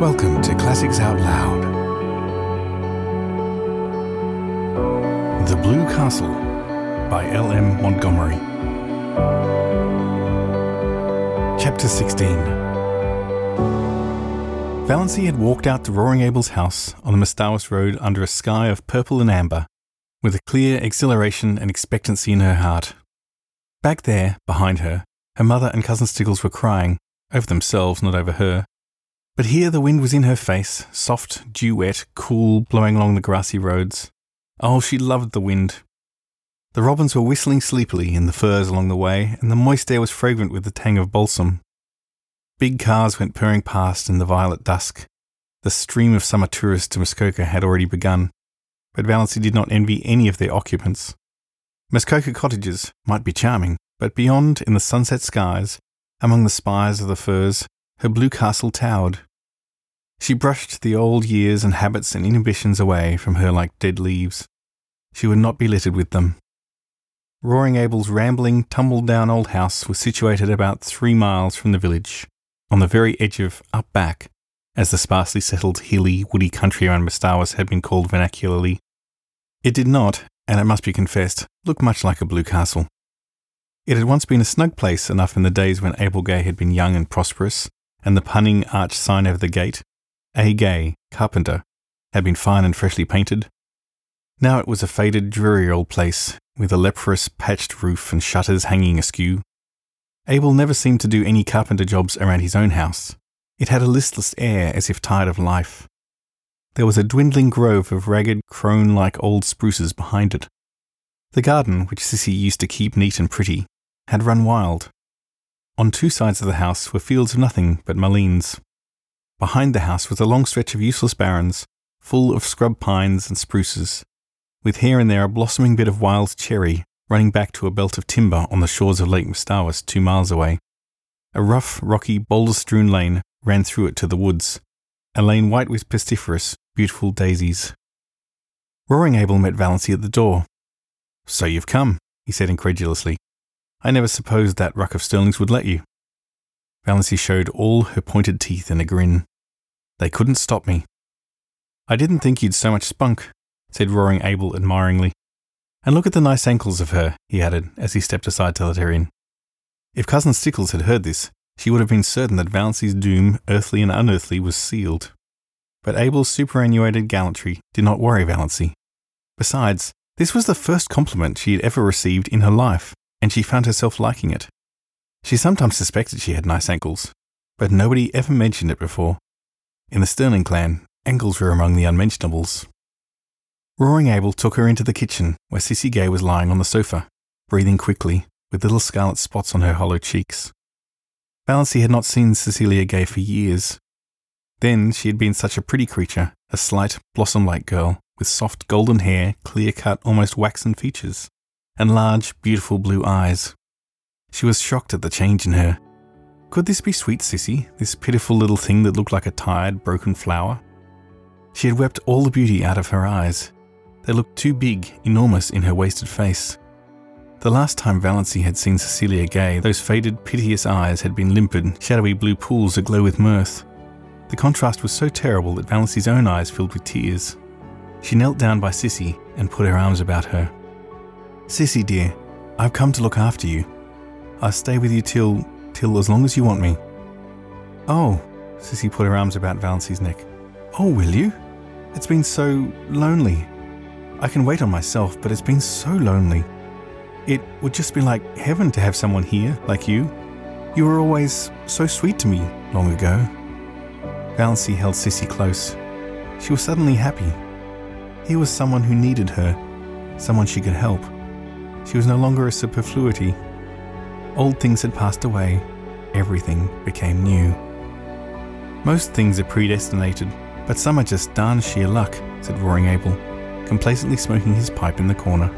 Welcome to Classics Out Loud. The Blue Castle by L.M. Montgomery. Chapter 16 Valancy had walked out to Roaring Abel's house on the Mistawis Road under a sky of purple and amber, with a clear exhilaration and expectancy in her heart. Back there, behind her, her mother and cousin Stickles were crying, over themselves, not over her. But here the wind was in her face, soft, dew wet, cool, blowing along the grassy roads. Oh, she loved the wind. The robins were whistling sleepily in the firs along the way, and the moist air was fragrant with the tang of balsam. Big cars went purring past in the violet dusk. The stream of summer tourists to Muskoka had already begun, but Valancy did not envy any of their occupants. Muskoka cottages might be charming, but beyond, in the sunset skies, among the spires of the firs, her blue castle towered. She brushed the old years and habits and inhibitions away from her like dead leaves. She would not be littered with them. Roaring Abel's rambling, tumble down old house was situated about three miles from the village, on the very edge of Up Back, as the sparsely settled, hilly, woody country around Mistawis had been called vernacularly. It did not, and it must be confessed, look much like a blue castle. It had once been a snug place enough in the days when Abel Gay had been young and prosperous, and the punning arch sign over the gate, A. Gay, carpenter, had been fine and freshly painted. Now it was a faded, dreary old place, with a leprous, patched roof and shutters hanging askew. Abel never seemed to do any carpenter jobs around his own house. It had a listless air as if tired of life. There was a dwindling grove of ragged, crone like old spruces behind it. The garden, which Sissy used to keep neat and pretty, had run wild. On two sides of the house were fields of nothing but mulleins. Behind the house was a long stretch of useless barrens, full of scrub pines and spruces, with here and there a blossoming bit of wild cherry running back to a belt of timber on the shores of Lake Mistawis two miles away. A rough, rocky, boulder strewn lane ran through it to the woods, a lane white with pestiferous, beautiful daisies. Roaring Abel met Valancy at the door. So you've come, he said incredulously. I never supposed that ruck of Stirlings would let you. Valancy showed all her pointed teeth in a grin. They couldn't stop me. I didn't think you'd so much spunk, said Roaring Abel admiringly. And look at the nice ankles of her, he added as he stepped aside to let her in. If Cousin Stickles had heard this, she would have been certain that Valancy's doom, earthly and unearthly, was sealed. But Abel's superannuated gallantry did not worry Valancy. Besides, this was the first compliment she had ever received in her life, and she found herself liking it. She sometimes suspected she had nice ankles, but nobody ever mentioned it before. In the Stirling clan, ankles were among the unmentionables. Roaring Abel took her into the kitchen, where Sissy Gay was lying on the sofa, breathing quickly, with little scarlet spots on her hollow cheeks. Valancy had not seen Cecilia Gay for years. Then she had been such a pretty creature, a slight, blossom like girl, with soft golden hair, clear cut, almost waxen features, and large, beautiful blue eyes. She was shocked at the change in her. Could this be sweet Sissy, this pitiful little thing that looked like a tired, broken flower? She had wept all the beauty out of her eyes, they looked too big, enormous in her wasted face. The last time Valancy had seen Cecilia Gay, those faded, piteous eyes had been limpid, shadowy blue pools aglow with mirth. The contrast was so terrible that Valancy's own eyes filled with tears. She knelt down by Sissy and put her arms about her. Sissy, dear, I've come to look after you. I'll stay with you till, till as long as you want me. Oh, Sissy put her arms about Valancy's neck. Oh, will you? It's been so lonely. I can wait on myself, but it's been so lonely. It would just be like heaven to have someone here, like you. You were always so sweet to me long ago. Valancy held Sissy close. She was suddenly happy. Here was someone who needed her, someone she could help. She was no longer a superfluity. Old things had passed away, everything became new. Most things are predestinated, but some are just darn sheer luck, said Roaring Abel complacently smoking his pipe in the corner.